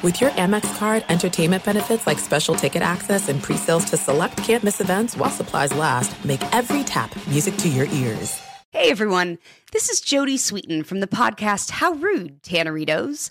With your Amex card, entertainment benefits like special ticket access and pre-sales to select campus events while supplies last, make every tap music to your ears. Hey everyone, this is Jodie Sweetin from the podcast How Rude, Tanneritos.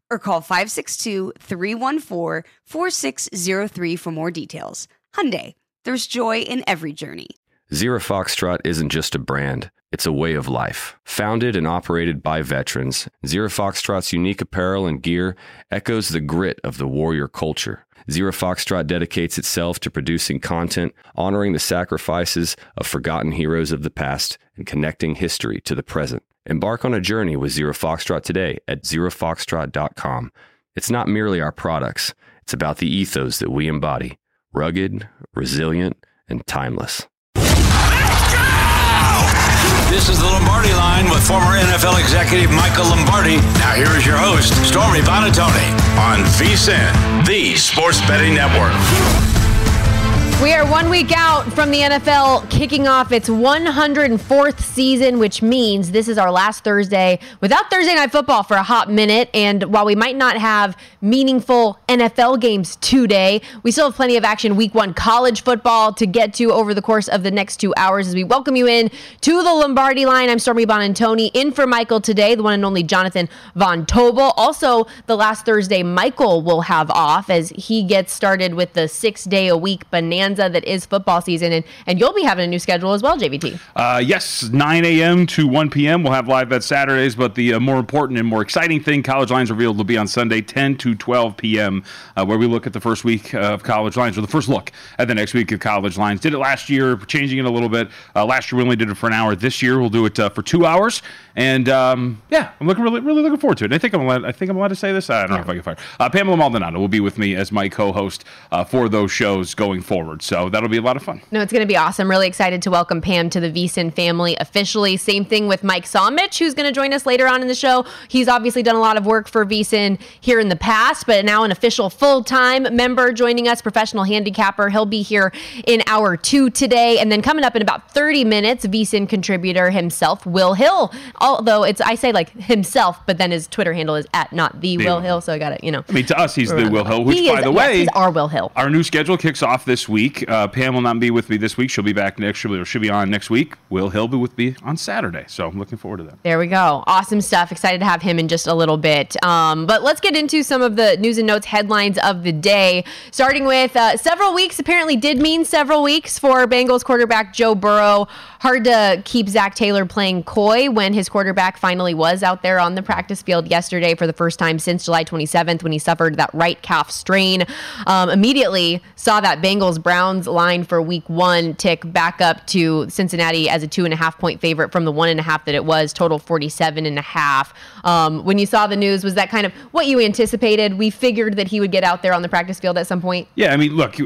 or call 562-314-4603 for more details. Hyundai, there's joy in every journey. Zero Foxtrot isn't just a brand, it's a way of life. Founded and operated by veterans, Zero Foxtrot's unique apparel and gear echoes the grit of the warrior culture. Zero Foxtrot dedicates itself to producing content, honoring the sacrifices of forgotten heroes of the past, and connecting history to the present. Embark on a journey with Zero Foxtrot today at zerofoxtrot.com. It's not merely our products, it's about the ethos that we embody rugged, resilient, and timeless. This is the Lombardi line with former NFL executive Michael Lombardi. Now, here is your host, Stormy Buonantony, on VSIN, the Sports Betting Network. We are one week out from the NFL kicking off its 104th season, which means this is our last Thursday without Thursday Night Football for a hot minute. And while we might not have meaningful NFL games today, we still have plenty of action week one college football to get to over the course of the next two hours as we welcome you in to the Lombardi line. I'm Stormy Buonantony in for Michael today, the one and only Jonathan Von Tobel. Also, the last Thursday, Michael will have off as he gets started with the six day a week bonanza that is football season. And, and you'll be having a new schedule as well, JVT. Uh, yes, 9 a.m. to 1 p.m. We'll have live bet Saturdays, but the uh, more important and more exciting thing, College Lines Revealed, will be on Sunday, 10 to 12 p.m., uh, where we look at the first week of College Lines, or the first look at the next week of College Lines. Did it last year, changing it a little bit. Uh, last year we only did it for an hour. This year we'll do it uh, for two hours. And um, yeah, I'm looking really, really looking forward to it. And I think I'm allowed, I think I'm allowed to say this. I don't yeah. know if I can fire. Uh, Pamela Maldonado will be with me as my co-host for those shows going forward. So that'll be a lot of fun. No, it's going to be awesome. Really excited to welcome Pam to the VSIN family officially. Same thing with Mike Somich, who's going to join us later on in the show. He's obviously done a lot of work for VSIN here in the past, but now an official full time member joining us, professional handicapper. He'll be here in hour two today. And then coming up in about 30 minutes, VSIN contributor himself, Will Hill. Although it's, I say like himself, but then his Twitter handle is at not the, the Will Hill. So I got it, you know. I mean, to us, he's the Will Hill, which, by is, the way, yes, our Will Hill. Our new schedule kicks off this week. Uh, Pam will not be with me this week. She'll be back next. She'll be, she'll be on next week. Will Hill be with me on Saturday. So I'm looking forward to that. There we go. Awesome stuff. Excited to have him in just a little bit. Um, but let's get into some of the news and notes headlines of the day. Starting with uh, several weeks. Apparently, did mean several weeks for Bengals quarterback Joe Burrow. Hard to keep Zac Taylor playing coy when his quarterback finally was out there on the practice field yesterday for the first time since July 27th when he suffered that right calf strain. Um, immediately saw that Bengals Browns line for week one tick back up to Cincinnati as a two and a half point favorite from the one and a half that it was, total 47 and a half. Um, when you saw the news, was that kind of what you anticipated? We figured that he would get out there on the practice field at some point. Yeah, I mean, look,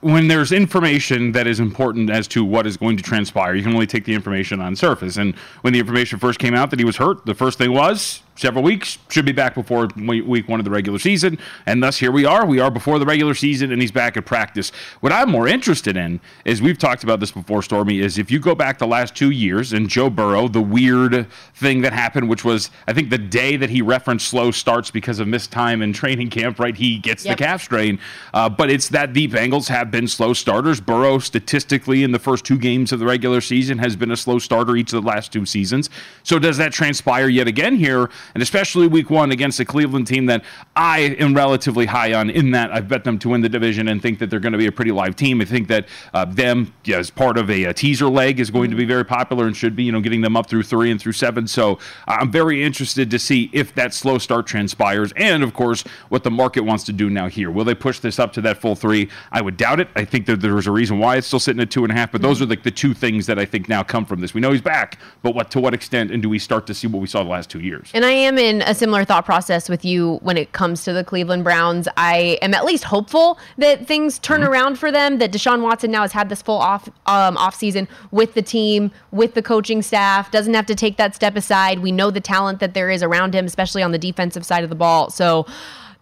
when there's information that is important as to what is going to transpire, you can only take the information on surface. And when the information first came out that he was hurt, the first thing was several weeks. Should be back before week one of the regular season. And thus, here we are. We are before the regular season, and he's back at practice. What I'm more interested in is we've talked about this before, Stormy, is if you go back the last two years and Joe Burrow, the weird thing that happened, which was, I think, the day that he referenced slow starts because of missed time in training camp, right? He gets yep. the calf strain. Uh, but it's that the Bengals have been slow starters. Burrow, statistically, in the first two games of the regular season, has been a slow starter each of the last two seasons. So does that transpire yet again here? And especially week one against a Cleveland team that I am relatively high on in that I've bet them to win the division and think that they're going to be a pretty live team. I think that uh, them yeah, as part of a, a, teaser leg is going to be very popular and should be, you know, getting them up through three and through seven. So uh, I'm very interested to see if that slow start transpires and, of course, what the market wants to do now here. Will they push this up to that full three? I would doubt it. I think that there's a reason why it's still sitting at two and a half, but those are like the two things that I think now come from this. We know he's back, but what to what extent and do we start to see what we saw the last two years? And I am in a similar thought process with you when it comes to the Cleveland Browns. I am at least hopeful that things turn mm-hmm. around for them. That Deshaun Watson now has had this full off um, off season with the team, with the coaching staff. Doesn't have to take that step aside. We know the talent that there is around him, especially on the defensive side of the ball. So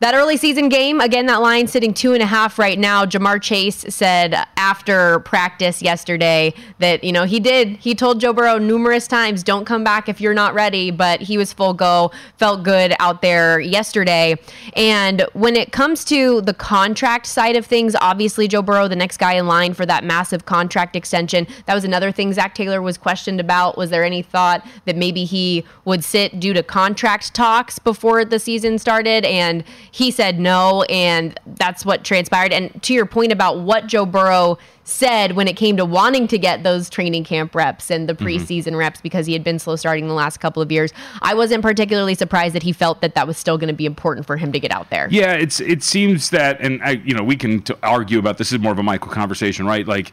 that early season game, again, that line sitting two and a half right now. Ja'Marr Chase said after practice yesterday that, you know, he did. He told Joe Burrow numerous times, don't come back if you're not ready, but he was full go, felt good out there yesterday. And when it comes to the contract side of things, obviously, Joe Burrow, the next guy in line for that massive contract extension, that was another thing Zac Taylor was questioned about. Was there any thought that maybe he would sit due to contract talks before the season started? And he said no, and that's what transpired. And to your point about what Joe Burrow said when it came to wanting to get those training camp reps and the mm-hmm. preseason mm-hmm. reps because he had been slow starting the last couple of years. I wasn't particularly surprised that he felt that that was still going to be important for him to get out there. Yeah, it's it seems that, and I, you know, we can t- argue about this is more of a Michael conversation, right? Like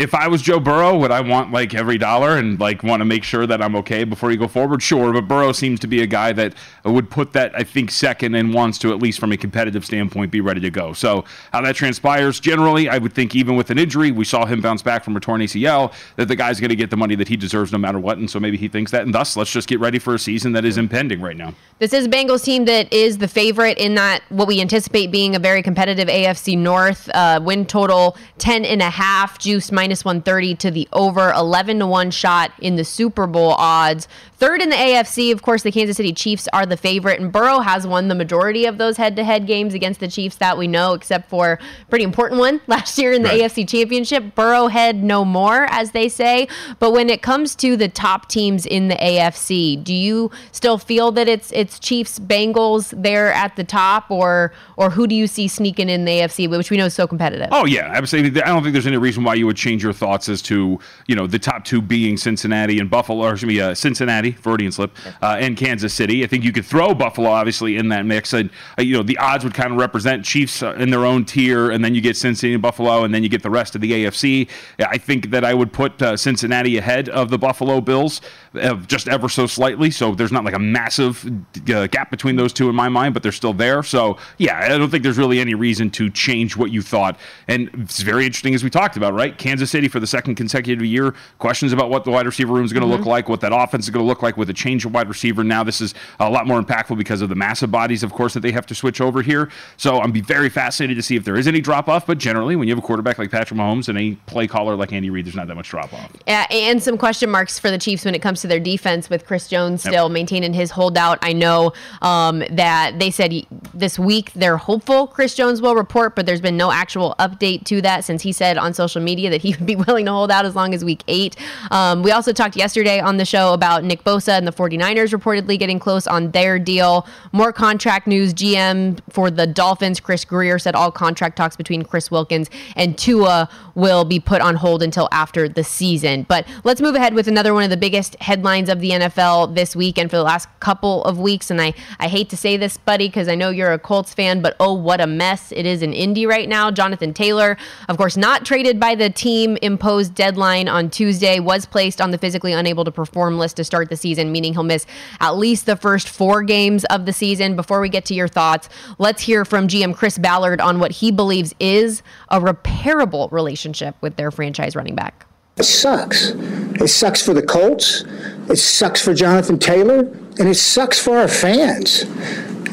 if I was Joe Burrow, would I want like every dollar and like want to make sure that I'm okay before you go forward? Sure, but Burrow seems to be a guy that would put that I think second and wants to at least from a competitive standpoint be ready to go. So how that transpires, generally, I would think even with an injury, we saw him bounce back from a torn ACL, that the guy's going to get the money that he deserves no matter what, and so maybe he thinks that, and thus let's just get ready for a season that is impending right now. This is Bengals team that is the favorite in that what we anticipate being a very competitive AFC North uh, win total ten and a half, juice minus minus 130 to the over, 11 to 1 shot in the Super Bowl odds. Third in the AFC, of course, the Kansas City Chiefs are the favorite, and Burrow has won the majority of those head to head games against the Chiefs that we know, except for a pretty important one last year in the right. AFC Championship. Burrow head no more, as they say. But when it comes to the top teams in the AFC, do you still feel that it's it's Chiefs, Bengals there at the top, or or who do you see sneaking in the AFC, which we know is so competitive? Oh yeah, say I don't think there's any reason why you would change your thoughts as to you know the top two being Cincinnati and Buffalo, or excuse me, uh, Cincinnati Freudian slip, uh, and Kansas City. I think you could throw Buffalo obviously in that mix, and uh, you know the odds would kind of represent Chiefs uh, in their own tier, and then you get Cincinnati and Buffalo, and then you get the rest of the AFC. I think that I would put uh, Cincinnati ahead of the Buffalo Bills, uh, just ever so slightly. So there's not like a massive gap between those two in my mind, but they're still there. So yeah, I don't think there's really any reason to change what you thought. And it's very interesting as we talked about, right? Kansas City for the second consecutive year, questions about what the wide receiver room is going to mm-hmm. look like, what that offense is going to look like with a change of wide receiver. Now this is a lot more impactful because of the massive bodies, of course, that they have to switch over here. So I'm be very fascinated to see if there is any drop off. But generally, when you have a quarterback like Patrick Mahomes and a play caller like Andy Reid, there's not that much drop off. Yeah, and some question marks for the Chiefs when it comes to their defense with Chris Jones still yep. maintaining his holdout. I know um, that they said this week they're hopeful Chris Jones will report, but there's been no actual update to that since he said on social media that he would be willing to hold out as long as week eight. Um, we also talked yesterday on the show about Nick Bosa and the 49ers reportedly getting close on their deal. More contract news. GM for the Dolphins, Chris Grier, said all contract talks between Chris Wilkins and Tua will be put on hold until after the season. But let's move ahead with another one of the biggest headlines of the NFL this week and for the last couple of weeks. And I, I hate to say this, buddy, because I know you're a Colts fan, but oh, what a mess it is in Indy right now. Jonathan Taylor, of course, not traded by the team imposed deadline on Tuesday, was placed on the physically unable to perform list to start the season, meaning he'll miss at least the first four games of the season. Before we get to your thoughts, let's hear from GM Chris Ballard on what he believes is a repairable relationship with their franchise running back. It sucks. It sucks for the Colts. It sucks for Jonathan Taylor, and it sucks for our fans.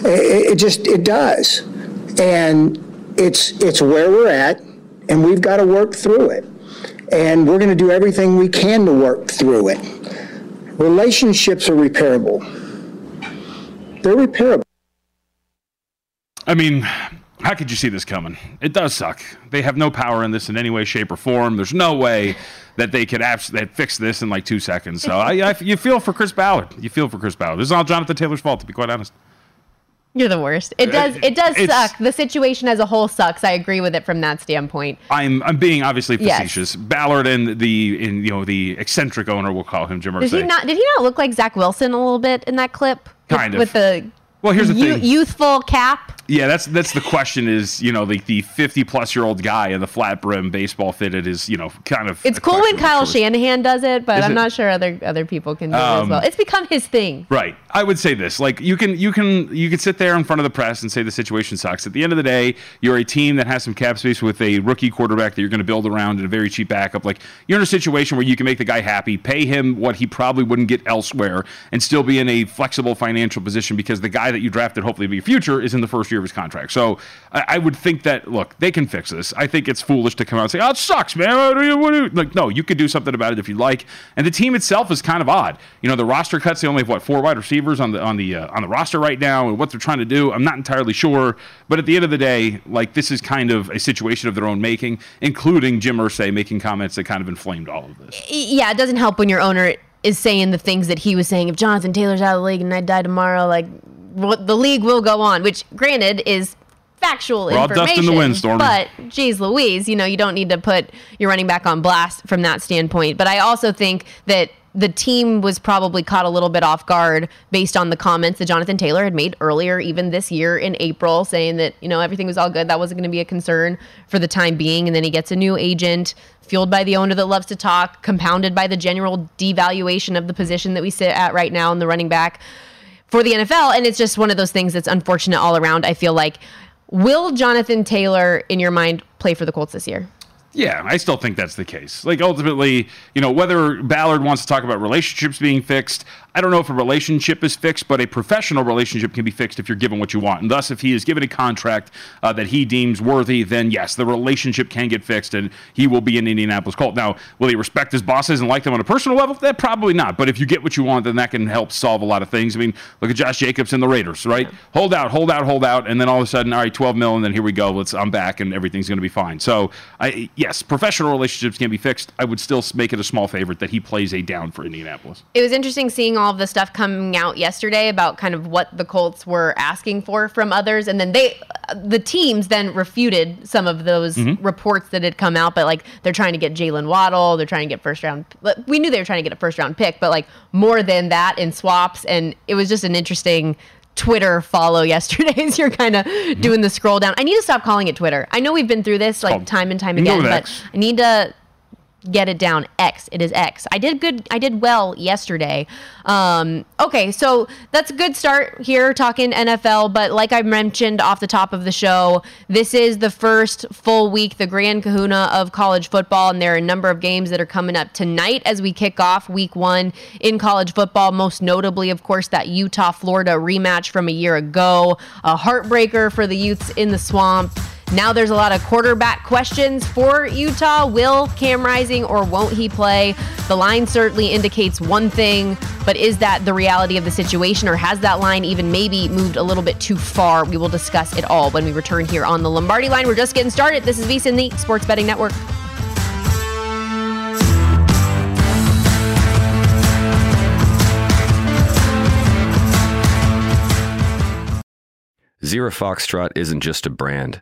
It, it just it does, and it's it's where we're at, and we've got to work through it, and we're going to do everything we can to work through it. Relationships are repairable. They're repairable. I mean, how could you see this coming? It does suck. They have no power in this in any way, shape, or form. There's no way that they could abs- that fix this in like two seconds. So I, I, you feel for Chris Ballard. You feel for Chris Ballard. This is all Jonathan Taylor's fault, to be quite honest. You're the worst. It uh, does. It does it's, suck. The situation as a whole sucks. I agree with it from that standpoint. I'm. I'm being obviously facetious. Yes. Ballard and the, in, you know, the eccentric owner, we'll call him Jim Irsay. Did he not? Did he not look like Zach Wilson a little bit in that clip? Kind with, of. With the well, here's the thing. Youthful cap. Yeah, that's that's the question. Is you know like the fifty plus year old guy in the flat brim baseball fitted is you know kind of. It's cool when Kyle choice. Shanahan does it, but Is I'm it? not sure other other people can do it as Um, well. It's become his thing. Right. I would say this. Like you can you can you can sit there in front of the press and say the situation sucks. At the end of the day, you're a team that has some cap space with a rookie quarterback that you're going to build around and a very cheap backup. Like you're in a situation where you can make the guy happy, pay him what he probably wouldn't get elsewhere, and still be in a flexible financial position because the guy that you drafted, hopefully be your future, is in the first year of his contract. So I, I would think that look, they can fix this. I think it's foolish to come out and say, "Oh, it sucks, man." What do you, what do you-" Like, no, you could do something about it if you like. And the team itself is kind of odd. You know, the roster cuts. They only have what four wide receivers on the on the uh, on the roster right now, and what they're trying to do, I'm not entirely sure. But at the end of the day, like this is kind of a situation of their own making, including Jim Irsay making comments that kind of inflamed all of this. yeah, it doesn't help when your owner is saying the things that he was saying. If Jonathan Taylor's out of the league and I die tomorrow, like the league will go on. Which, granted, is factual We're all information. dust in the wind, Stormy. But geez, Louise, you know you don't need to put your running back on blast from that standpoint. But I also think that. The team was probably caught a little bit off guard based on the comments that Jonathan Taylor had made earlier, even this year in April, saying that, you know, everything was all good. That wasn't going to be a concern for the time being. And then he gets a new agent fueled by the owner that loves to talk, compounded by the general devaluation of the position that we sit at right now in the running back for the NFL. And it's just one of those things that's unfortunate all around. I feel like, will Jonathan Taylor, in your mind, play for the Colts this year? Yeah, I still think that's the case. Like ultimately, you know, whether Ballard wants to talk about relationships being fixed, I don't know if a relationship is fixed, but a professional relationship can be fixed if you're given what you want. And thus, if he is given a contract uh, that he deems worthy, then yes, the relationship can get fixed, and he will be an Indianapolis Colt. Now, will he respect his bosses and like them on a personal level? That probably not. But if you get what you want, then that can help solve a lot of things. I mean, look at Josh Jacobs and the Raiders, right? Hold out, hold out, hold out, and then all of a sudden, all right, 12 mil, and then here we go. Let's I'm back, and everything's going to be fine. So, I yes, professional relationships can be fixed. I would still make it a small favorite that he plays a down for Indianapolis. It was interesting seeing all of the stuff coming out yesterday about kind of what the Colts were asking for from others, and then they, the teams, then refuted some of those reports that had come out. But like they're trying to get Jaylen Waddle, they're trying to get first round. We knew they were trying to get a first round pick, but like more than that in swaps, and it was just an interesting. Twitter follow yesterday as you're kind of doing the scroll down. I need to stop calling it Twitter. I know we've been through this like time and time you can go again, but. I need to get it down x it is x. I did good i did well yesterday. Um okay so that's a good start here talking nfl but like i mentioned off the top of the show this is the first full week the grand kahuna of college football and there are a number of games that are coming up tonight as we kick off week one in college football most notably of course that utah florida rematch from a year ago a heartbreaker for the Utes in the swamp now there's a lot of quarterback questions for Utah. Will Cam Rising or won't he play? The line certainly indicates one thing, but is that the reality of the situation or has that line even maybe moved a little bit too far? We will discuss it all when we return here on the Lombardi line. We're just getting started. This is VSIN, the Sports Betting Network. Zero Foxtrot isn't just a brand,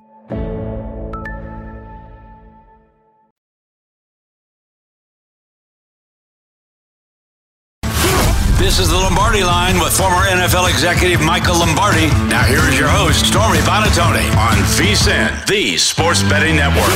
Is the Lombardi line with former NFL executive Michael Lombardi. Now here is your host, Stormy Buonantony on VSIN, the Sports Betting Network.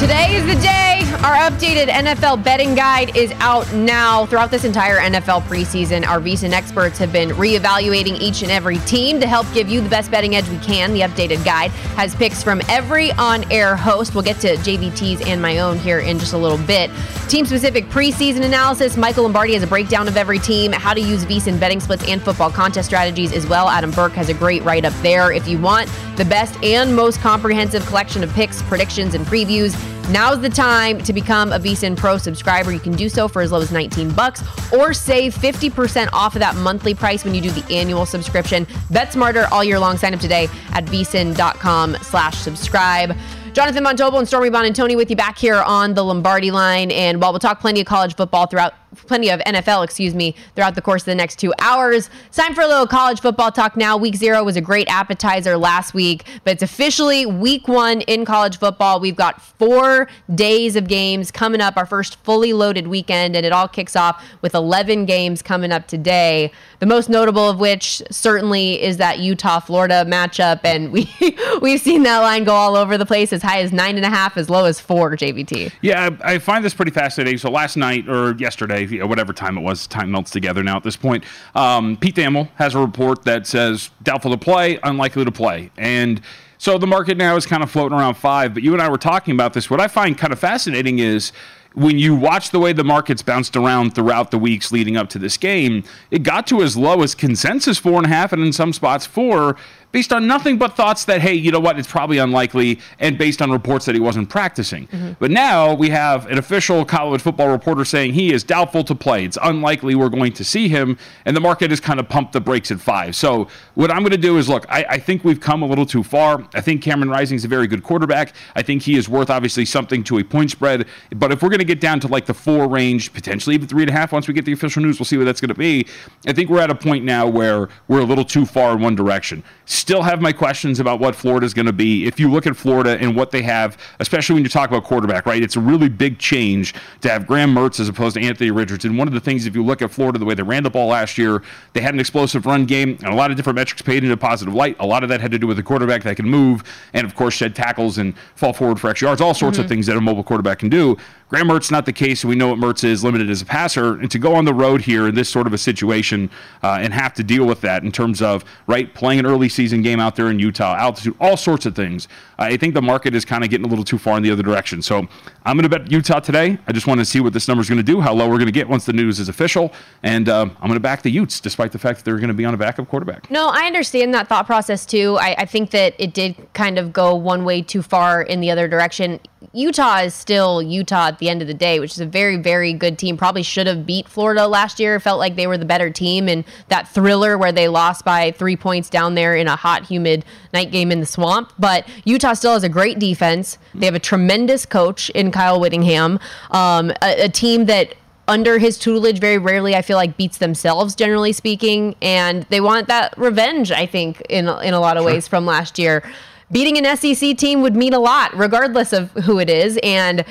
Today is the day. Our updated NFL betting guide is out now. Throughout this entire NFL preseason, our VSIN experts have been reevaluating each and every team to help give you the best betting edge we can. The updated guide has picks from every on air host. We'll get to JVT's and my own here in just a little bit. Team specific preseason analysis. Michael Lombardi has a breakdown of every team, how to use VSIN betting splits and football contest strategies as well. Adam Burke has a great write up there. If you want the best and most comprehensive collection of picks, predictions, and previews, Now's the time to become a VSIN Pro subscriber. You can do so for as low as 19 bucks or save 50% off of that monthly price when you do the annual subscription. Bet smarter all year long. Sign up today at vsin.com slash subscribe. Jonathan Von Tobel and Stormy Buonantony with you back here on the Lombardi line. And while we'll talk plenty of college football throughout plenty of NFL, excuse me, throughout the course of the next two hours. It's time for a little college football talk now. Week zero was a great appetizer last week, but it's officially week one in college football. We've got four days of games coming up, our first fully loaded weekend, and it all kicks off with 11 games coming up today. The most notable of which certainly is that Utah Florida matchup, and we we've seen that line go all over the place, as high as nine and a half, as low as four. JVT. Yeah, I, I find this pretty fascinating. So last night or yesterday, you know, whatever time it was, time melts together now at this point. Um, Pete Thamel has a report that says doubtful to play, unlikely to play, and. So the market now is kind of floating around five, but you and I were talking about this. What I find kind of fascinating is when you watch the way the markets bounced around throughout the weeks leading up to this game, it got to as low as consensus four and a half, and in some spots four, based on nothing but thoughts that, hey, you know what, it's probably unlikely, and based on reports that he wasn't practicing. Mm-hmm. But now we have an official college football reporter saying he is doubtful to play. It's unlikely we're going to see him, and the market has kind of pumped the brakes at five. So what I'm going to do is look, I, I think we've come a little too far. I think Cameron Rising is a very good quarterback. I think he is worth obviously something to a point spread. But if we're going to get down to like the four range, potentially even three and a half, once we get the official news, we'll see what that's going to be. I think we're at a point now where we're a little too far in one direction. Still have my questions about what Florida is going to be. If you look at Florida and what they have, especially when you talk about quarterback, right? It's a really big change to have Graham Mertz as opposed to Anthony Richardson. One of the things, if you look at Florida, the way they ran the ball last year, they had an explosive run game and a lot of different metrics paid in a positive light. A lot of that had to do with a quarterback that can move and, of course, shed tackles and fall forward for extra yards, all sorts mm-hmm. of things that a mobile quarterback can do. Graham Mertz not the case. We know what Mertz is limited as a passer, and to go on the road here in this sort of a situation uh, and have to deal with that in terms of right playing an early season game out there in Utah, altitude, all sorts of things. I think the market is kind of getting a little too far in the other direction. So I'm going to bet Utah today. I just want to see what this number is going to do, how low we're going to get once the news is official, and uh, I'm going to back the Utes despite the fact that they're going to be on a backup quarterback. No, I understand that thought process too. I, I think that it did kind of go one way too far in the other direction. Utah is still Utah at the end of the day, which is a very, very good team. Probably should have beat Florida last year. Felt like they were the better team. And that thriller where they lost by three points down there in a hot, humid night game in the swamp. But Utah still has a great defense. They have a tremendous coach in Kyle Whittingham, um, a, a team that under his tutelage very rarely I feel like beats themselves generally speaking and they want that revenge I think in in a lot of sure. ways from last year beating an SEC team would mean a lot, regardless of who it is. And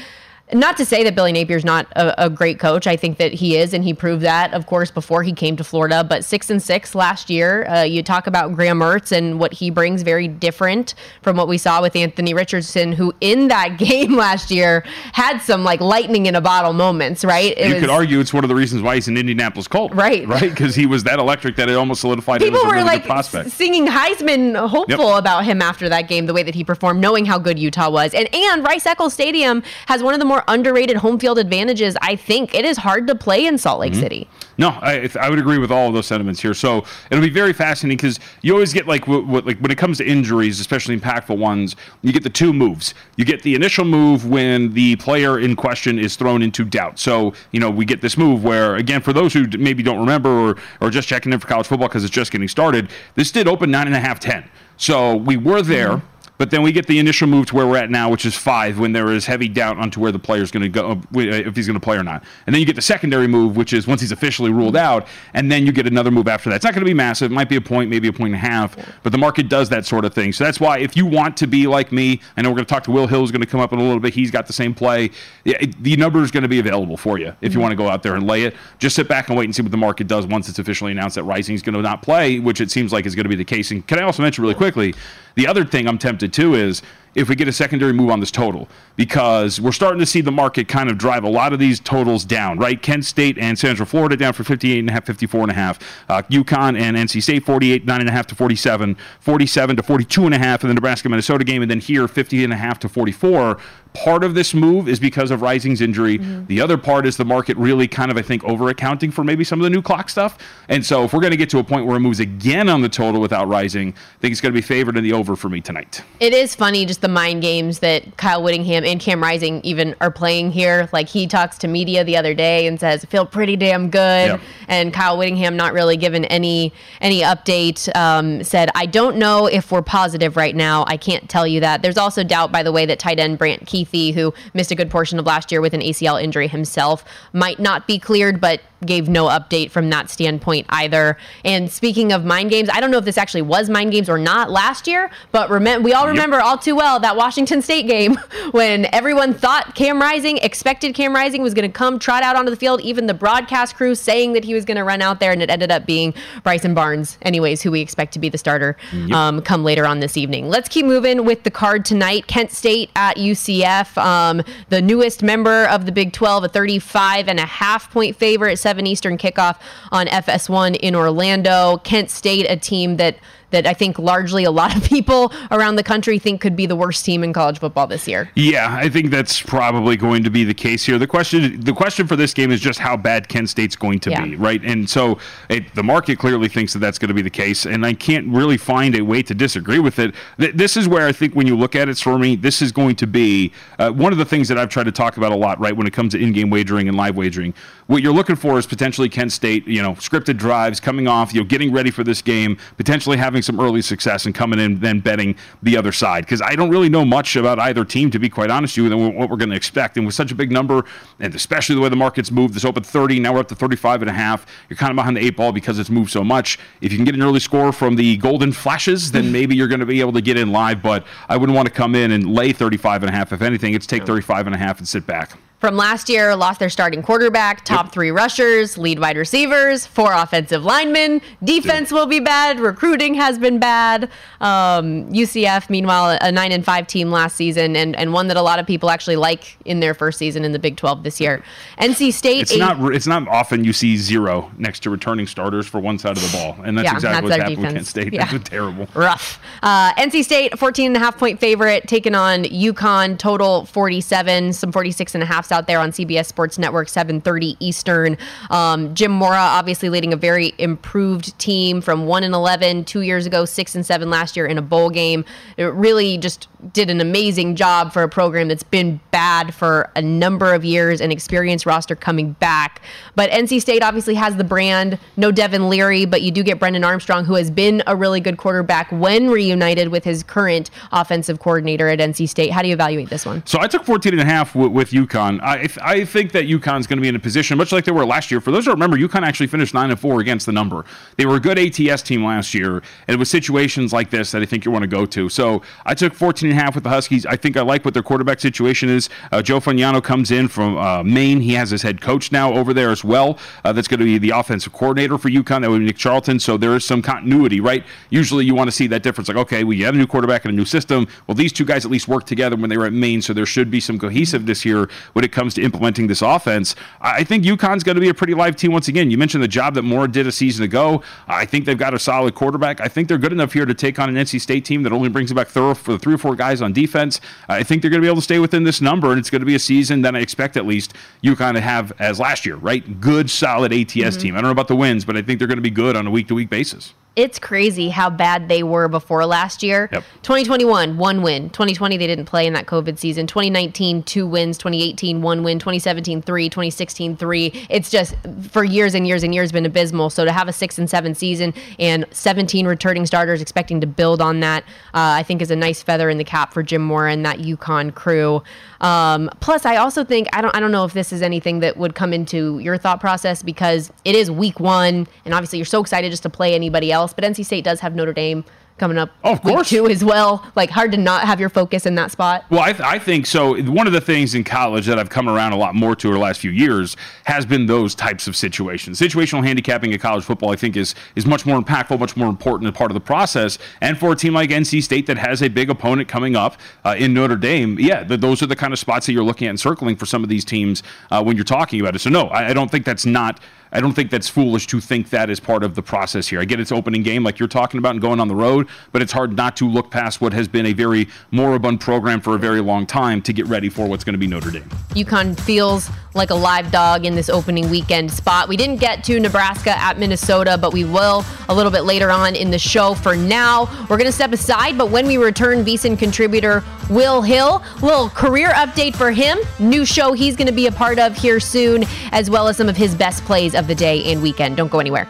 not to say that Billy Napier's not a, a, great coach. I think that he is, and he proved that, of course, before he came to Florida. But six and six last year. Uh, you talk about Graham Mertz and what he brings, very different from what we saw with Anthony Richardson, who in that game last year had some like lightning in a bottle moments. Right? It you was, could argue it's one of the reasons why he's an Indianapolis Colt. Right. Right? Because he was that electric that it almost solidified. People were really like prospect. singing Heisman hopeful yep. about him after that game, the way that he performed, knowing how good Utah was, and and Rice Eccles Stadium has one of the more more underrated home field advantages. I think it is hard to play in Salt Lake Mm-hmm. City. No, I, I would agree with all of those sentiments here. So it'll be very fascinating because you always get like what, what, like when it comes to injuries, especially impactful ones, you get the two moves. You get the initial move when the player in question is thrown into doubt. So you know we get this move where again for those who maybe don't remember or or just checking in for college football because it's just getting started, this did open nine and a half ten. So we were there. But then we get the initial move to where we're at now, which is five, when there is heavy doubt onto where the player's going to go, uh, if he's going to play or not. And then you get the secondary move, which is once he's officially ruled out, and then you get another move after that. It's not going to be massive. It might be a point, maybe a point and a half, but the market does that sort of thing. So that's why if you want to be like me, I know we're going to talk to Will Hill, who's going to come up in a little bit. He's got the same play. The number is going to be available for you if you want to go out there and lay it. Just sit back and wait and see what the market does once it's officially announced that Rising is going to not play, which it seems like is going to be the case. And can I also mention really quickly, the other thing I'm tempted to is if we get a secondary move on this total because we're starting to see the market kind of drive a lot of these totals down, right? Kent State and Central Florida down for 58 and a half, 54 and a half. Uh, UConn and NC State 48, 9 and a half to 47, 47 to 42 and a half in the Nebraska Minnesota game, and then here 50 and a half to 44. Part of this move is because of Rising's injury. The other part is the market really kind of, I think, over accounting for maybe some of the new clock stuff. And so if we're going to get to a point where it moves again on the total without Rising, I think it's going to be favored in the over for me tonight. It is funny just the mind games that Kyle Whittingham and Cam Rising even are playing here. Like he talks to media the other day and says, "I feel pretty damn good," Yep. and Kyle Whittingham not really given any any update. Um, said, "I don't know if we're positive right now. I can't tell you that." There's also doubt, by the way, that tight end Brant Who missed a good portion of last year with an ACL injury himself, might not be cleared, but gave no update from that standpoint either. And speaking of mind games, I don't know if this actually was mind games or not last year, but remember, we all remember all too well that Washington State game when everyone thought Cam Rising, expected Cam Rising was going to come trot out onto the field, even the broadcast crew saying that he was going to run out there, and it ended up being Bryson Barnes, anyways, who we expect to be the starter um, come later on this evening. Let's keep moving with the card tonight. Kent State at UCF, um, the newest member of the Big 12, a 35 and a half point favorite, 7 Eastern kickoff on FS1 in Orlando. Kent State, a team that that I think largely a lot of people around the country think could be the worst team in college football this year. Yeah, I think that's probably going to be the case here. The question, the question for this game is just how bad Kent State's going to Yeah. be, right? And so it, the market clearly thinks that that's going to be the case, and I can't really find a way to disagree with it. Th- This is where I think when you look at it, for me, this is going to be uh, one of the things that I've tried to talk about a lot, right? When it comes to in-game wagering and live wagering, what you're looking for is potentially Kent State, you know, scripted drives coming off, you know, getting ready for this game, potentially having some early success and coming in then betting the other side. Because I don't really know much about either team, to be quite honest with you, and what we're going to expect. And with such a big number, and especially the way the market's moved, this open 30, now we're up to 35 and a half. You're kind of behind the eight ball because it's moved so much. If you can get an early score from the golden flashes, then maybe you're going to be able to get in live. But I wouldn't want to come in and lay 35 and a half. If anything, it's take 35 and a half and sit back. From last year, lost their starting quarterback, top three rushers, lead wide receivers, four offensive linemen. Defense will be bad. Recruiting has been bad. Um, UCF, meanwhile, a nine and five team last season, and, and one that a lot of people actually like in their first season in the Big 12 this year. NC State, It's eight- not. It's not often you see zero next to returning starters for one side of the ball, and that's Yeah, exactly that's what's happened with defense. Kent State. Yeah. That's terrible. rough. Uh, NC State, 14 and a half point favorite, taking on UConn, total 47, some 46 and a out there on CBS Sports Network, 730 Eastern. Um, Jim Mora obviously leading a very improved team from 1 and 11 two years ago, 6 and 7 last year in a bowl game. It really just did an amazing job for a program that's been bad for a number of years and experienced roster coming back. But NC State obviously has the brand. No Devin Leary, but you do get Brennan Armstrong, who has been a really good quarterback when reunited with his current offensive coordinator at NC State. How do you evaluate this one? So I took 14 and a half with, with UConn. I, I think that UConn's going to be in a position, much like they were last year. For those who remember, UConn actually finished 9 and 4 against the number. They were a good ATS team last year, and it was situations like this that I think you want to go to. So I took 14 and a half with the Huskies. I think I like what their quarterback situation is. Uh, Joe Fagnano comes in from uh, Maine. He has his head coach now over there as well. Uh, that's going to be the offensive coordinator for UConn. That would be Nick Charlton. So there is some continuity, right? Usually you want to see that difference. Like, okay, we have a new quarterback and a new system. Well, these two guys at least worked together when they were at Maine, so there should be some cohesiveness here when it comes to implementing this offense. I think UConn's going to be a pretty live team once again. You mentioned the job that Mora did a season ago. I think they've got a solid quarterback. I think they're good enough here to take on an NC State team that only brings back thorough for three or four guys on defense. I think they're going to be able to stay within this number, and it's going to be a season that I expect at least you to have as last year, right? Good, solid ATS mm-hmm. team. I don't know about the wins, but I think they're going to be good on a week to week basis it's crazy how bad they were before last year. Yep. 2021, one win. 2020, they didn't play in that COVID season. 2019, two wins. 2018, one win. 2017, three. 2016, three. It's just for years and years and years been abysmal. So to have a six and seven season and 17 returning starters expecting to build on that, uh, I think is a nice feather in the cap for Jim Mora and that UConn crew. Um, plus, I also think I don't I don't know if this is anything that would come into your thought process because it is week one, and obviously you're so excited just to play anybody else. But NC State does have Notre Dame coming up oh, of course. too as well. Like hard to not have your focus in that spot. Well, I, th- I think so. One of the things in college that I've come around a lot more to over the last few years has been those types of situations. Situational handicapping in college football, I think, is is much more impactful, much more important as part of the process. And for a team like NC State that has a big opponent coming up uh, in Notre Dame, yeah, the, those are the kind of spots that you're looking at and circling for some of these teams uh, when you're talking about it. So no, I, I don't think that's not I don't think that's foolish to think that is part of the process here. I get it's opening game like you're talking about and going on the road, but it's hard not to look past what has been a very moribund program for a very long time to get ready for what's going to be Notre Dame. UConn feels like a live dog in this opening weekend spot. We didn't get to Nebraska at Minnesota, but we will a little bit later on in the show. For now, we're going to step aside, but when we return, VSIN contributor Will Hill, little career update for him, new show he's going to be a part of here soon, as well as some of his best plays of the day and weekend. Don't go anywhere.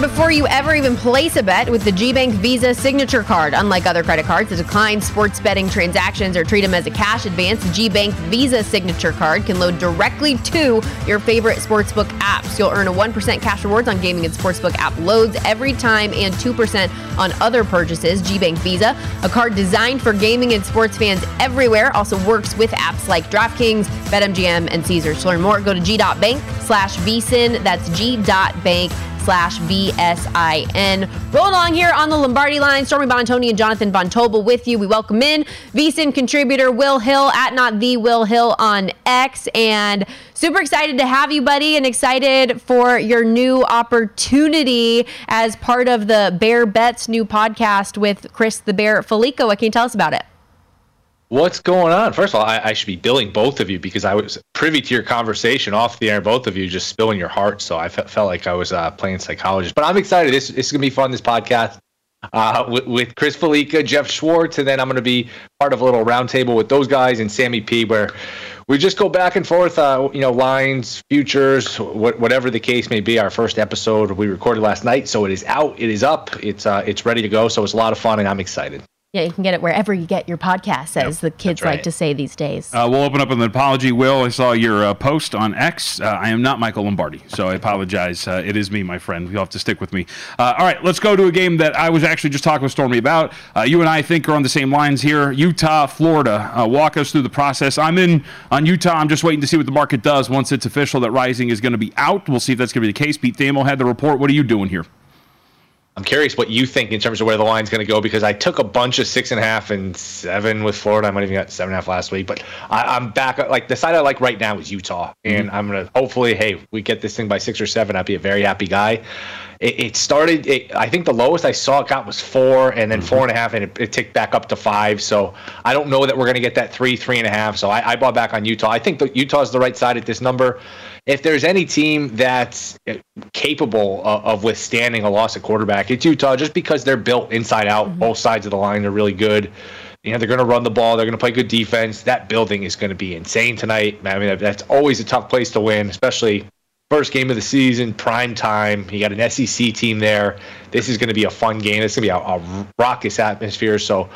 Before you ever even place a bet with the GBank Visa Signature Card. Unlike other credit cards that decline sports betting transactions or treat them as a cash advance, the GBank Visa Signature Card can load directly to your favorite sportsbook apps. You'll earn a 1% cash rewards on gaming and sportsbook app loads every time and 2% on other purchases. GBank Visa, a card designed for gaming and sports fans everywhere, also works with apps like DraftKings, BetMGM, and Caesars. To learn more, go to g.bank slash vsin. That's g.bank slash VSIN. Roll along here on the Lombardi line. Stormy Buonantony and Jonathan Von Tobel with you. We welcome in VSIN contributor Will Hill at not the Will Hill on X. And super excited to have you, buddy, and excited for your new opportunity as part of the Bear Bets new podcast with Chris the Bear Fallica. What can you tell us about it? What's going on? First of all, I, I, should be billing both of you because I was privy to your conversation off the air, both of you just spilling your heart. So I felt like I was uh, playing psychologist. But I'm excited. This, this is going to be fun, this podcast uh, with, with, Chris Fallica, Jeff Schwartz, and then I'm going to be part of a little roundtable with those guys and Sammy P, where we just go back and forth, uh, you know, lines, futures, wh- whatever the case may be. Our first episode we recorded last night, so it is out, it is up, it's uh, it's ready to go. So it's a lot of fun, and I'm excited. Yeah, you can get it wherever you get your podcast, as yep, the kids right. like to say these days. Uh, we'll open up with an apology. Will, I saw your uh, post on X. Uh, I am not Michael Lombardi, so I apologize. Uh, it is me, my friend. You'll have to stick with me. Uh, all right, let's go to a game that I was actually just talking with Stormy about. Uh, you and I think are on the same lines here. Utah, Florida. walk us through the process. I'm in on Utah. I'm just waiting to see what the market does once it's official that Rising is going to be out. We'll see if that's going to be the case. Pete Thamel had the report. What are you doing here? I'm curious what you think in terms of where the line's going to go because I took a bunch of six and a half and seven with Florida. I might even got seven and a half last week, but I, am back. Like the side I like right now is Utah, and mm-hmm. I'm gonna hopefully, hey, we get this thing by six or seven. I'd be a very happy guy. It, it started. It, I think the lowest I saw it got was four, and then mm-hmm. four and a half, and it, it, ticked back up to five. So I don't know that we're gonna get that three, three and a half. So I, I bought back on Utah. I think that Utah's the right side at this number if there's any team that's capable of, of, withstanding a loss at quarterback, it's Utah just because they're built inside out. Mm-hmm. Both sides of the line are really good. You know, they're going to run the ball. They're going to play good defense. That building is going to be insane tonight. I mean, that's always a tough place to win, especially first game of the season, prime time. You got an SEC team there. This is going to be a fun game. It's going to be a, a raucous atmosphere. So,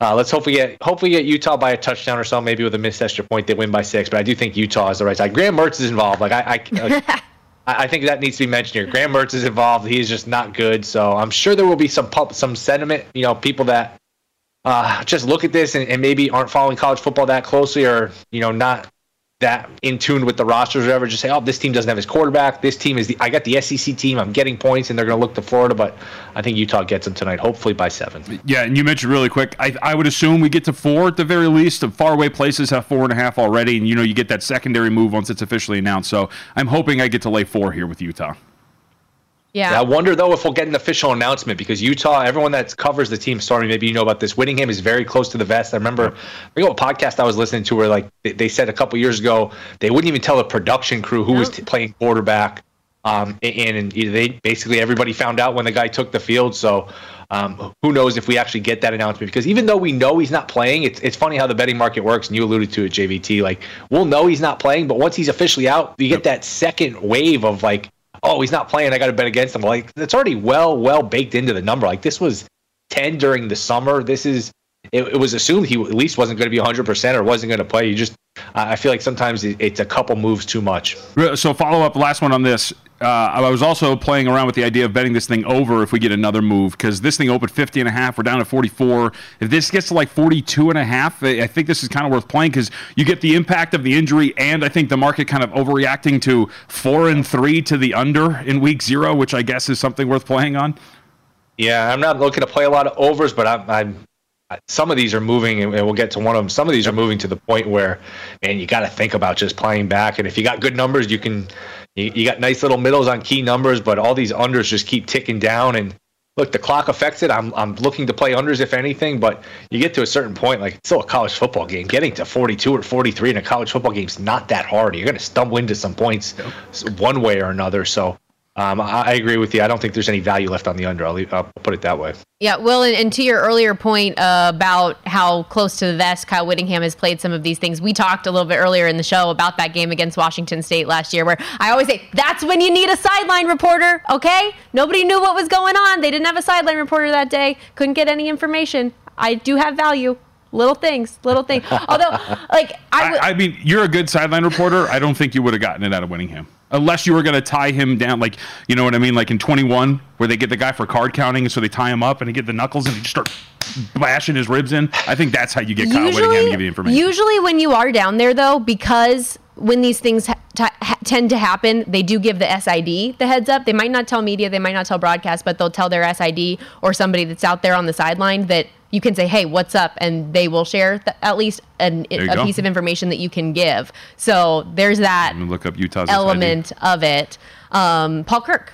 uh, let's hopefully get hopefully get Utah by a touchdown or so, maybe with a missed extra point, they win by six. But I do think Utah is the right side. Graham Mertz is involved. Like I, I, like, I think that needs to be mentioned here. Graham Mertz is involved. He is just not good. So I'm sure there will be some pub, some sentiment. You know, people that uh, just look at this and, and, maybe aren't following college football that closely, or you know, not that in tune with the rosters or whatever. Just say, oh, this team doesn't have his quarterback. This team is the I got the SEC team. I'm getting points, and they're going to look to Florida. But I think Utah gets them tonight, hopefully by seven. Yeah, and you mentioned really quick. I, I would assume we get to four at the very least. The faraway places have four and a half already, and you know you get that secondary move once it's officially announced. So I'm hoping I get to lay four here with Utah. Yeah. Yeah, I wonder though if we'll get an official announcement because Utah, everyone that covers the team, Stormy, maybe you know about this. Whittingham is very close to the vest. I remember, I forget what podcast I was listening to where like they, they said a couple years ago they wouldn't even tell the production crew who was t- playing quarterback. Um, and, and they basically everybody found out when the guy took the field. So um, who knows if we actually get that announcement? Because even though we know he's not playing, it's it's funny how the betting market works. And you alluded to it, JVT. Like we'll know he's not playing, but once he's officially out, you get that second wave of like oh, he's not playing. I got to bet against him. Like it's already well, well baked into the number. Like this was 10 during the summer. This is, it, it was assumed he at least wasn't going to be 100% or wasn't going to play. You just, I feel like sometimes it's a couple moves too much. So follow up, last one on this. Uh, I was also playing around with the idea of betting this thing over if we get another move because this thing opened 50 and a half. We're down to 44. If this gets to like 42 and a half, I think this is kind of worth playing because you get the impact of the injury and I think the market kind of overreacting to four and three to the under in week zero, which I guess is something worth playing on. Yeah, I'm not looking to play a lot of overs, but I'm, I'm some of these are moving, and we'll get to one of them. Some of these are moving to the point where, man, you got to think about just playing back. And if you got good numbers, you can, you, you got nice little middles on key numbers, but all these unders just keep ticking down. And look, the clock affects it. I'm, I'm looking to play unders if anything, but you get to a certain point, like it's still a college football game. Getting to 42 or 43 in a college football game is not that hard. You're going to stumble into some points one way or another. So um, I, I, agree with you. I don't think there's any value left on the under. I'll, leave, I'll put it that way. Yeah, well, and, and to your earlier point uh, about how close to the vest Kyle Whittingham has played some of these things, we talked a little bit earlier in the show about that game against Washington State last year, where I always say that's when you need a sideline reporter. Okay, nobody knew what was going on. They didn't have a sideline reporter that day. Couldn't get any information. I do have value little things, little things. Although, like I, w- I, I mean, you're a good sideline reporter. I don't think you would have gotten it out of Whittingham unless you were going to tie him down, like you know what I mean, like in 21, where they get the guy for card counting, and so they tie him up and he get the knuckles and he just start bashing his ribs in. I think that's how you get Kyle usually, Whittingham to give you information. Usually, when you are down there, though, because when these things ha- t- ha- tend to happen, they do give the SID the heads up. They might not tell media, they might not tell broadcast, but they'll tell their SID or somebody that's out there on the sideline that you can say, "Hey, what's up?" and they will share th- at least an, a go. piece of information that you can give. So there's that look up Utah's element of it. Um, Paul Kirk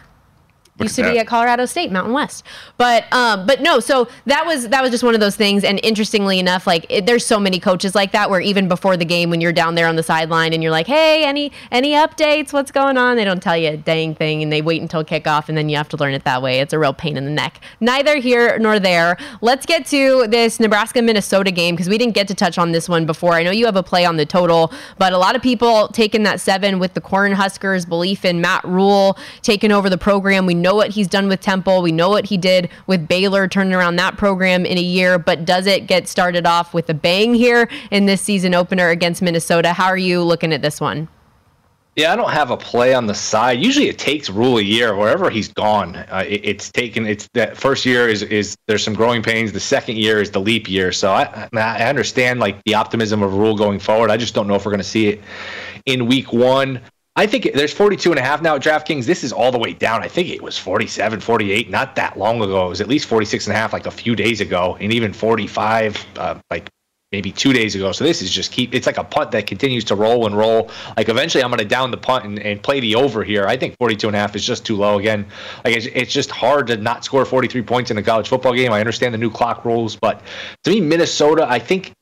Look used to that. be at Colorado State, Mountain West. But um, but no, so that was that was just one of those things. And interestingly enough, like it, there's so many coaches like that where even before the game, when you're down there on the sideline and you're like, hey, any any updates? What's going on? They don't tell you a dang thing, and they wait until kickoff, and then you have to learn it that way. It's a real pain in the neck. Neither here nor there. Let's get to this Nebraska Minnesota game because we didn't get to touch on this one before. I know you have a play on the total, but a lot of people taking that seven with the Cornhuskers belief in Matt Rhule taking over the program. We know what he's done with Temple. We know what he did with Baylor, turning around that program in a year. But does it get started off with a bang here in this season opener against Minnesota? How are you looking at this one? Yeah, I don't have a play on the side. Usually, it takes Rhule a year. Wherever he's gone, uh, it, it's taken. It's that first year is is there's some growing pains. The second year is the leap year. So I I understand like the optimism of Rhule going forward. I just don't know if we're going to see it in week one. I think there's 42 and a half now at DraftKings. This is all the way down. I think it was 47, 48 not that long ago. It was at least 46 and a half like a few days ago and even 45 uh, like maybe two days ago. So this is just keep it's like a punt that continues to roll and roll. Like eventually I'm going to down the punt and, and play the over here. I think 42 and a half is just too low again. Like it's, it's just hard to not score 43 points in a college football game. I understand the new clock rules, but to me Minnesota, I think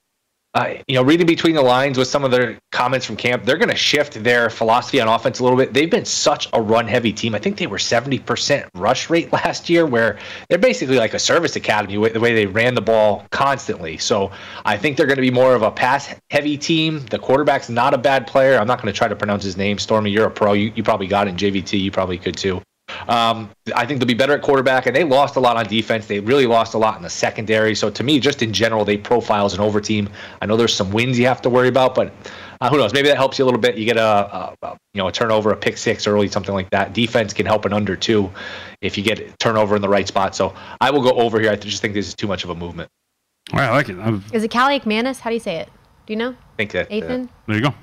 uh, you know, reading between the lines with some of their comments from camp, they're going to shift their philosophy on offense a little bit. They've been such a run heavy team. I think they were 70% rush rate last year, where they're basically like a service academy with the way they ran the ball constantly. So I think they're going to be more of a pass heavy team. The quarterback's not a bad player. I'm not going to try to pronounce his name. Stormy, you're a pro. You, you probably got it in JVT. You probably could too. Um, I think they'll be better at quarterback, and they lost a lot on defense. They really lost a lot in the secondary. So to me, just in general, they profile as an over team. I know there's some wins you have to worry about, but uh, who knows? Maybe that helps you a little bit. You get a, a, a, you know a turnover, a pick six early, something like that. Defense can help an under too if you get turnover in the right spot. So I will go over here. I just think this is too much of a movement. All right, I like it. I'm... Is it Kaliakmanis? How do you say it? Do you know? I think that. Ethan. Uh, there you go.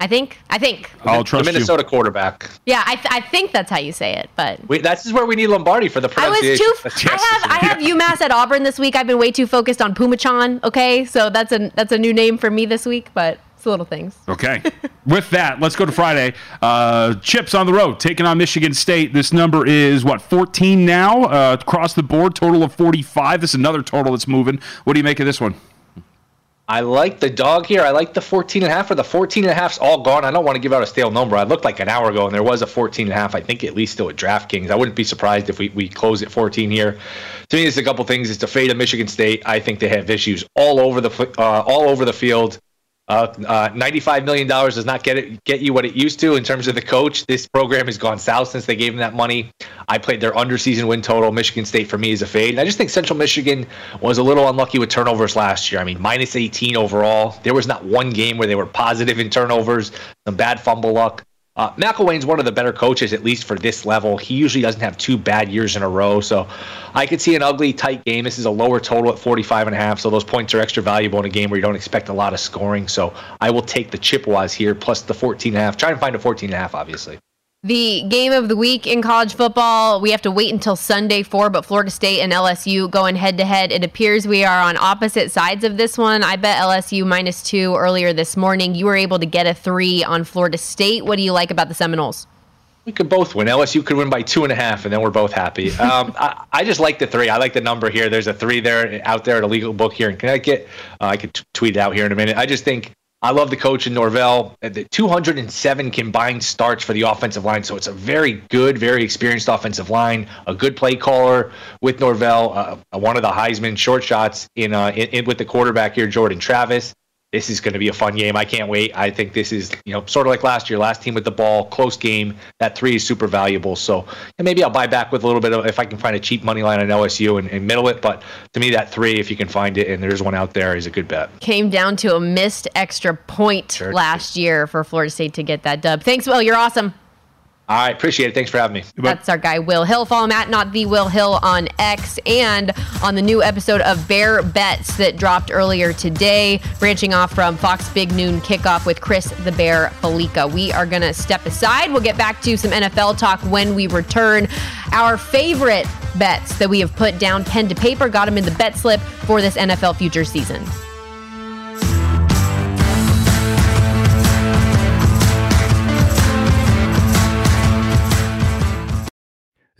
I think. I think. I'll trust the Minnesota quarterback. Yeah, I, th- I think that's how you say it, but We, that's where we need Lombardi for the I was too. That's- I have I have UMass at Auburn this week. I've been way too focused on Pumachan. Okay, so that's a that's a new name for me this week, but it's little things. Okay. With that, let's go to Friday. Uh, Chips on the road taking on Michigan State. This number is what 14 now uh, across the board. Total of 45. This is another total that's moving. What do you make of this one? I like the dog here. I like the 14 and a half, or the 14 and a half's all gone. I don't want to give out a stale number. I looked like an hour ago, and there was a 14 and a half. I think at least still at DraftKings. I wouldn't be surprised if we, we close at 14 here. To me, it's a couple things. It's a fade of Michigan State. I think they have issues all over the uh, all over the field. Uh, uh, $95 million does not get it get you what it used to in terms of the coach. This program has gone south since they gave him that money. I played their underseason win total. Michigan State for me is a fade. And I just think Central Michigan was a little unlucky with turnovers last year. I mean, minus 18 overall. There was not one game where they were positive in turnovers, some bad fumble luck. Uh, McElwain's one of the better coaches, at least for this level. He usually doesn't have two bad years in a row. So I could see an ugly, tight game. This is a lower total at 45 and a half. So those points are extra valuable in a game where you don't expect a lot of scoring. So I will take the Chippewas here plus the 14 and a half. Try and find a 14 and a half, obviously. The game of the week in college football, we have to wait until Sunday for, but Florida State and LSU going head to head. It appears we are on opposite sides of this one. I bet LSU minus two earlier this morning. You were able to get a three on Florida State. What do you like about the Seminoles? We could both win. LSU could win by two and a half, and then we're both happy. Um, I, I just like the three. I like the number here. There's a three there out there at a legal book here in Connecticut. Uh, I could t- tweet it out here in a minute. I just think I love the coach in Norvell. Uh, The 207 combined starts for the offensive line, so it's a very good, very experienced offensive line. A good play caller with Norvell. Uh, one of the Heisman short shots in, uh, in, in with the quarterback here, Jordan Travis. This is going to be a fun game. I can't wait. I think this is, you know, sort of like last year, last team with the ball, close game. That three is super valuable. So maybe I'll buy back with a little bit of if I can find a cheap money line on LSU and, and middle it. But to me, that three, if you can find it, and there's one out there, is a good bet. Came down to a missed extra point Sure. last year for Florida State to get that dub. Thanks, Will. You're awesome. All right, appreciate it. Thanks for having me. That's our guy, Will Hill. Follow him at not the Will Hill on X and on the new episode of Bear Bets that dropped earlier today, branching off from Fox Big Noon Kickoff with Chris the Bear Fallica. We are going to step aside. We'll get back to some NFL talk when we return. Our favorite bets that we have put down pen to paper, got them in the bet slip for this NFL future season.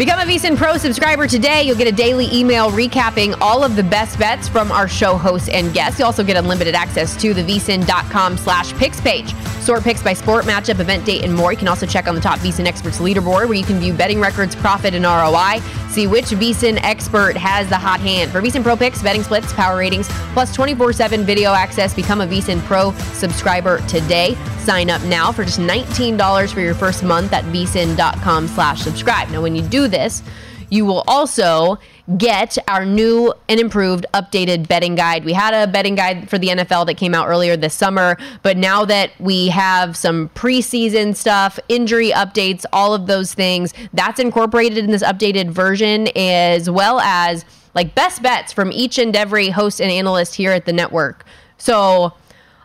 Become a VSIN Pro subscriber today. You'll get a daily email recapping all of the best bets from our show hosts and guests. You also get unlimited access to the vsin.com slash picks page. Sort picks by sport, matchup, event date, and more. You can also check on the top VSIN experts leaderboard where you can view betting records, profit, and ROI. See which VSIN expert has the hot hand. For VSIN Pro picks, betting splits, power ratings, plus 24-7 video access, become a VSIN Pro subscriber today. Sign up now for just $19 for your first month at vsin.com slash subscribe. Now, when you do this, you will also get our new and improved updated betting guide. We had a betting guide for the NFL that came out earlier this summer, but now that we have some preseason stuff, injury updates, all of those things, that's incorporated in this updated version as well as like best bets from each and every host and analyst here at the network. So,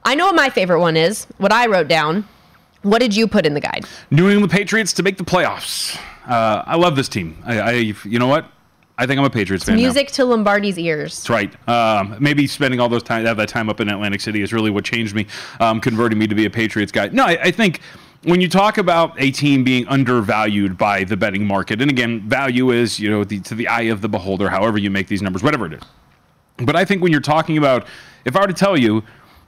I know what my favorite one is, what I wrote down. What did you put in the guide? New England Patriots to make the playoffs. Uh, I love this team. I, I, you know what? I think I'm a Patriots fan. Music now. to Lombardi's ears. That's right. Um, maybe spending all those time that, that time up in Atlantic City is really what changed me, um, converting me to be a Patriots guy. No, I, I think when you talk about a team being undervalued by the betting market, and again, value is you know the, to the eye of the beholder, however you make these numbers, whatever it is. But I think when you're talking about, if I were to tell you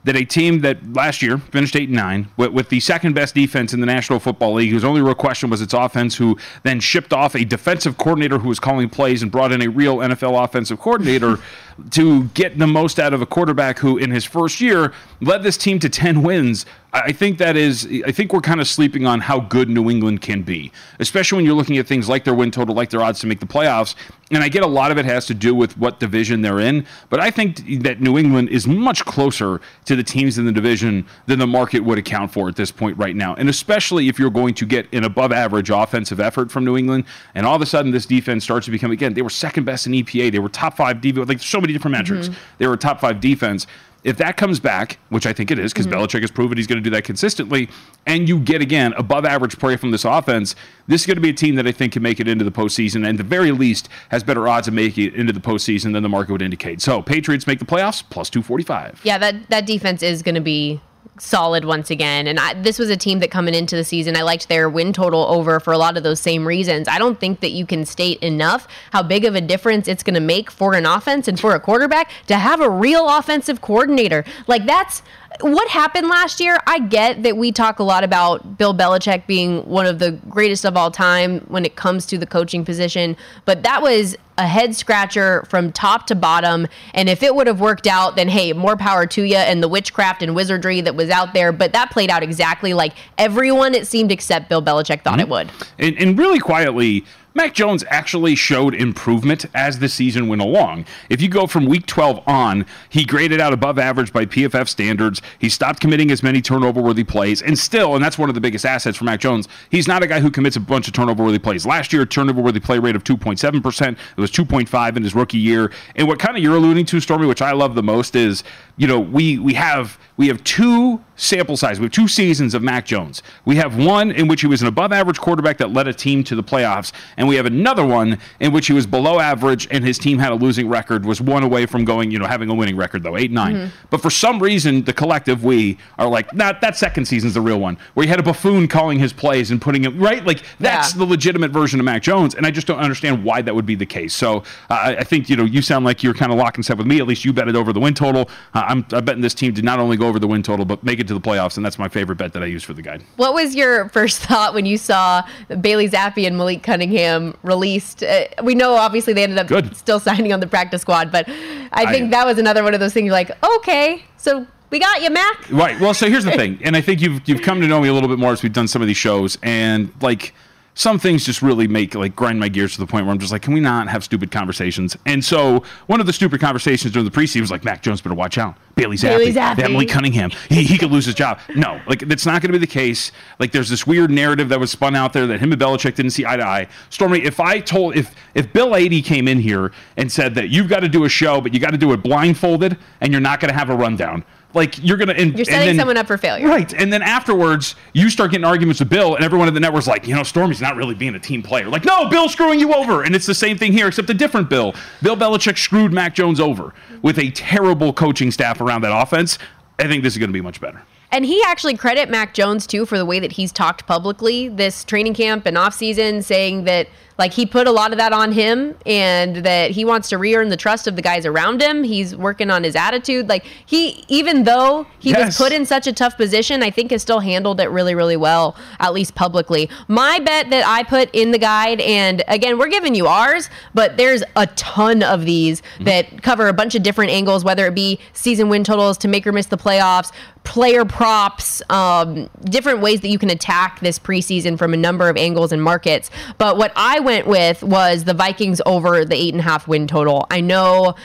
that a team that last year finished eight and nine with, with, the second best defense in the National Football League, whose only real question was its offense, who then shipped off a defensive coordinator who was calling plays and brought in a real NFL offensive coordinator to get the most out of a quarterback who, in his first year, led this team to 10 wins. I think that is, I think we're kind of sleeping on how good New England can be, especially when you're looking at things like their win total, like their odds to make the playoffs. And I get a lot of it has to do with what division they're in, but I think that New England is much closer to the teams in the division than the market would account for at this point right now. And especially if you're going to get an above average offensive effort from New England, and all of a sudden this defense starts to become, again, they were second best in EPA, they were top five DV, like so many different metrics. Mm-hmm. They were top five defense. If that comes back, which I think it is, because mm-hmm. Belichick has proven he's going to do that consistently, and you get again above average play from this offense, this is going to be a team that I think can make it into the postseason, and at the very least has better odds of making it into the postseason than the market would indicate. So Patriots make the playoffs plus two forty five. Yeah, that that defense is going to be solid once again. And I, this was a team that coming into the season, I liked their win total over for a lot of those same reasons. I don't think that you can state enough how big of a difference it's going to make for an offense and for a quarterback to have a real offensive coordinator. Like that's what happened last year, I get that we talk a lot about Bill Belichick being one of the greatest of all time when it comes to the coaching position, but that was a head scratcher from top to bottom. And if it would have worked out, then hey, more power to you and the witchcraft and wizardry that was out there. But that played out exactly like everyone, it seemed, except Bill Belichick thought mm-hmm. it would. And, and really quietly, Mac Jones actually showed improvement as the season went along. If you go from week 12 on, he graded out above average by PFF standards. He stopped committing as many turnover worthy plays. And still, and that's one of the biggest assets for Mac Jones, he's not a guy who commits a bunch of turnover worthy plays. Last year, turnover worthy play rate of 2.7%. It was 2.5 in his rookie year. And what kind of you're alluding to, Stormy, which I love the most, is you know, we we have we have two sample size. We have two seasons of Mac Jones. We have one in which he was an above average quarterback that led a team to the playoffs, and we have another one in which he was below average and his team had a losing record, was one away from going, you know, having a winning record though, eight 9 mm-hmm. But for some reason, the collective we are like, not that second season's the real one, where he had a buffoon calling his plays and putting it right. Like that's yeah. the legitimate version of Mac Jones, and I just don't understand why that would be the case. So uh, I think you know you sound like you're kind of locking step with me. At least you bet it over the win total. Uh, I'm, I'm betting this team to not only go over the win total, but make it to the playoffs, and that's my favorite bet that I use for the guide. What was your first thought when you saw Bailey Zappe and Malik Cunningham released? Uh, we know obviously they ended up Good. still signing on the practice squad, but I think I, that was another one of those things. You're like, okay, so we got you, Mac. Right. Well, so here's the thing, and I think you've you've come to know me a little bit more as we've done some of these shows, and like some things just really make like grind my gears to the point where I'm just like, can we not have stupid conversations? And so one of the stupid conversations during the preseason was like, Mac Jones better watch out. Bailey Zappe, Bailey Zappe. Emily Cunningham, he, he could lose his job. No, like that's not going to be the case. Like there's this weird narrative that was spun out there that him and Belichick didn't see eye to eye. Stormy, if I told if if Bill Adee came in here and said that you've got to do a show, but you got to do it blindfolded and you're not going to have a rundown, like you're gonna and, you're setting then, someone up for failure. Right and then afterwards you start getting arguments with bill and everyone at the network's like you know stormy's not really being a team player. Like no bill's screwing you over and it's the same thing here except a different bill. Bill belichick screwed mac jones over with a terrible coaching staff around that offense. I think this is going to be much better And he actually credit Mac Jones too for the way that he's talked publicly this training camp and offseason, saying that like he put a lot of that on him and that he wants to re-earn the trust of the guys around him. He's working on his attitude. Like he even though he Yes. was put in such a tough position, I think has still handled it really, really well, at least publicly. My bet that I put in the guide, and again, we're giving you ours, but there's a ton of these mm-hmm. that cover a bunch of different angles, whether it be season win totals to make or miss the playoffs, player props, um, different ways that you can attack this preseason from a number of angles and markets. But what I went with was the Vikings over the eight and a half win total. I know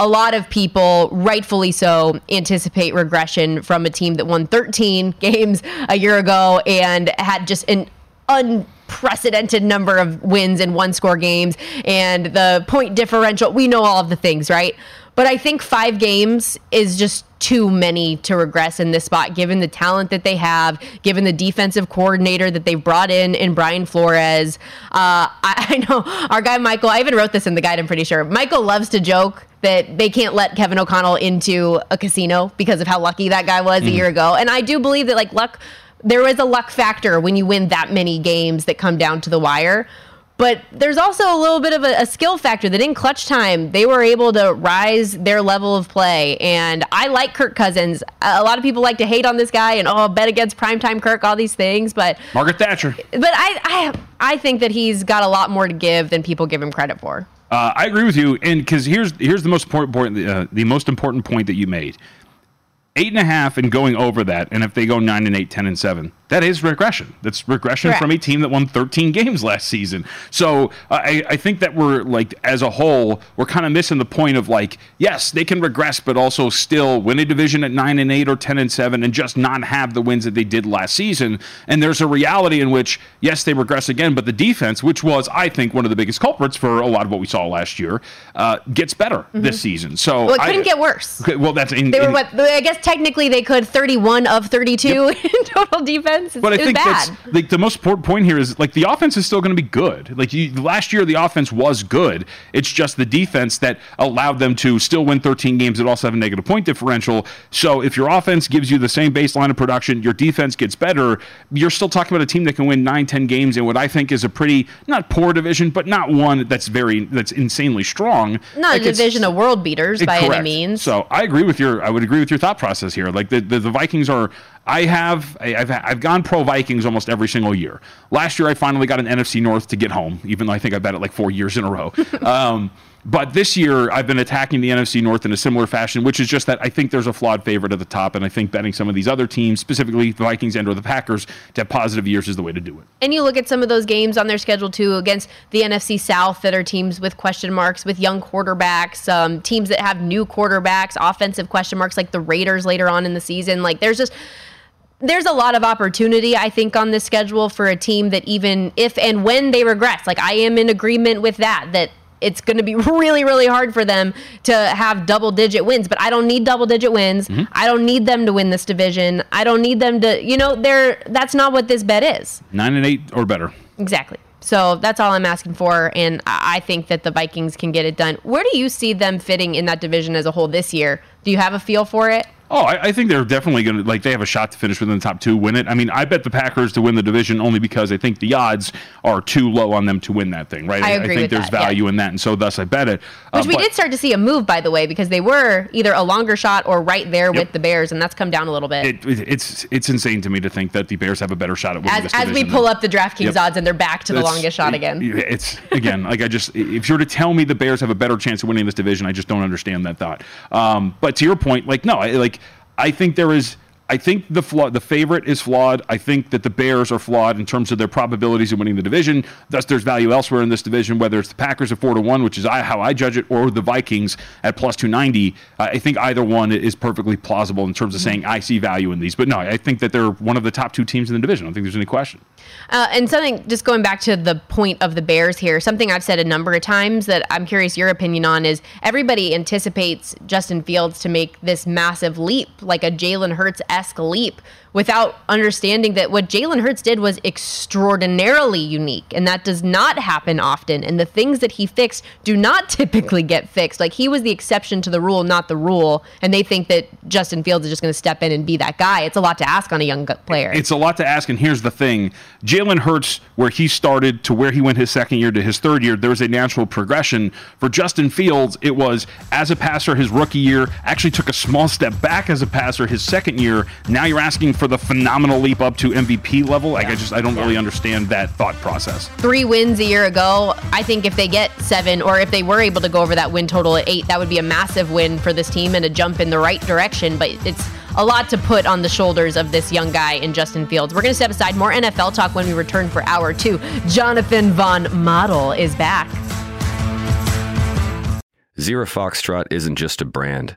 a lot of people, rightfully so, anticipate regression from a team that won 13 games a year ago and had just an unprecedented number of wins in one score games and the point differential. We know all of the things, right? But I think five games is just too many to regress in this spot, given the talent that they have, given the defensive coordinator that they've brought in in Brian Flores. Uh, I, I know our guy Michael, I even wrote this in the guide, I'm pretty sure. Michael loves to joke that they can't let Kevin O'Connell into a casino because of how lucky that guy was a year ago. And I do believe that, like, luck, there is a luck factor when you win that many games that come down to the wire. But there's also a little bit of a, a skill factor that in clutch time, they were able to rise their level of play. And I like Kirk Cousins. A lot of people like to hate on this guy and, oh, bet against primetime Kirk, all these things. But Margaret Thatcher. but I, I, I think that he's got a lot more to give than people give him credit for. Uh, I agree with you, and because here's here's the most important uh, the most important point that you made. Eight and a half and going over that, and if they go nine and eight, 10 and seven, that is regression. That's regression Correct. from a team that won 13 games last season. So uh, I, I think that we're like, as a whole, we're kind of missing the point of like, yes, they can regress, but also still win a division at nine and eight or 10 and seven and just not have the wins that they did last season. And there's a reality in which, yes, they regress again, but the defense, which was, I think, one of the biggest culprits for a lot of what we saw last year, uh, gets better this season. So Mm-hmm. Well, it couldn't get worse. Well, that's in, They were in- what? I guess technically they could 31 of 32 in total defense. It's- But I it think bad. that's like the most important point here is like the offense is still going to be good. Like you, last year, the offense was good. It's just the defense that allowed them to still win 13 games that also have a negative point differential. So if your offense gives you the same baseline of production, your defense gets better. You're still talking about a team that can win nine, 10 games in what I think is a pretty not poor division, but not one that's very that's insanely strong. Not Like, a division of world beaters by any means. So I agree with your. I would agree with your thought process here. Like the the, the Vikings are. I have. I- I've I've gone pro Vikings almost every single year. Last year I finally got an NFC North to get home, even though I think I bet it like four years in a row. um, but this year I've been attacking the NFC North in a similar fashion, which is just that I think there's a flawed favorite at the top, and I think betting some of these other teams, specifically the Vikings and or the Packers, to have positive years is the way to do it. And you look at some of those games on their schedule too against the NFC South that are teams with question marks, with young quarterbacks, um, teams that have new quarterbacks, offensive question marks like the Raiders later on in the season. Like there's just there's a lot of opportunity, I think, on this schedule for a team that even if and when they regress, like I am in agreement with that, that it's going to be really, really hard for them to have double digit wins. But I don't need double digit wins. Mm-hmm. I don't need them to win this division. I don't need them to, you know, they're that's not what this bet is. Nine and eight or better. Exactly. So that's all I'm asking for, and I I think that the Vikings can get it done. Where do you see them fitting in that division as a whole this year? Do you have a feel for it? Oh, I, I think they're definitely going to like they have a shot to finish within the top two, win it. I mean, I bet the Packers to win the division only because I think the odds are too low on them to win that thing, right? I agree think with there's that, yeah. value in that, and so thus I bet it. Uh, Which we but- did start to see a move, by the way, because they were either a longer shot or right there Yep. with the Bears, and that's come down a little bit. It, it, it's it's insane to me to think that the Bears have a better shot at winning as this as we pull up the DraftKings Yep. odds and they're back to the longest shot again. It's again like I just if you're to tell me the Bears have a better chance of winning this division, I just don't understand that thought. Um, but to your point, like no, like I think there is. I think the flaw, the favorite is flawed. I think that the Bears are flawed in terms of their probabilities of winning the division. Thus, there's value elsewhere in this division, whether it's the Packers at four to one, which is how I judge it, or the Vikings at plus two ninety. Uh, I think either one is perfectly plausible in terms of saying I see value in these. But no, I think that they're one of the top two teams in the division. I don't think there's any question. Uh, and something, just going back to the point of the Bears here, something I've said a number of times that I'm curious your opinion on is everybody anticipates Justin Fields to make this massive leap, like a Jalen Hurts esque leap without understanding that what Jalen Hurts did was extraordinarily unique. And that does not happen often. And the things that he fixed do not typically get fixed. Like he was the exception to the rule, not the rule. And they think that Justin Fields is just going to step in and be that guy. It's a lot to ask on a young player. It's a lot to ask. And here's the thing Jalen Hurts, where he started to where he went his second year to his third year, there was a natural progression. For Justin Fields, it was as a passer his rookie year, actually took a small step back as a passer his second year. Now you're asking for the phenomenal leap up to MVP level. Like, I just, I don't really understand that thought process. Three wins a year ago. I think if they get seven, or if they were able to go over that win total at eight, that would be a massive win for this team and a jump in the right direction. But it's a lot to put on the shoulders of this young guy in Justin Fields. We're going to step aside. More NFL talk when we return for hour two. Jonathan Von Tobel is back. Zero Foxtrot isn't just a brand,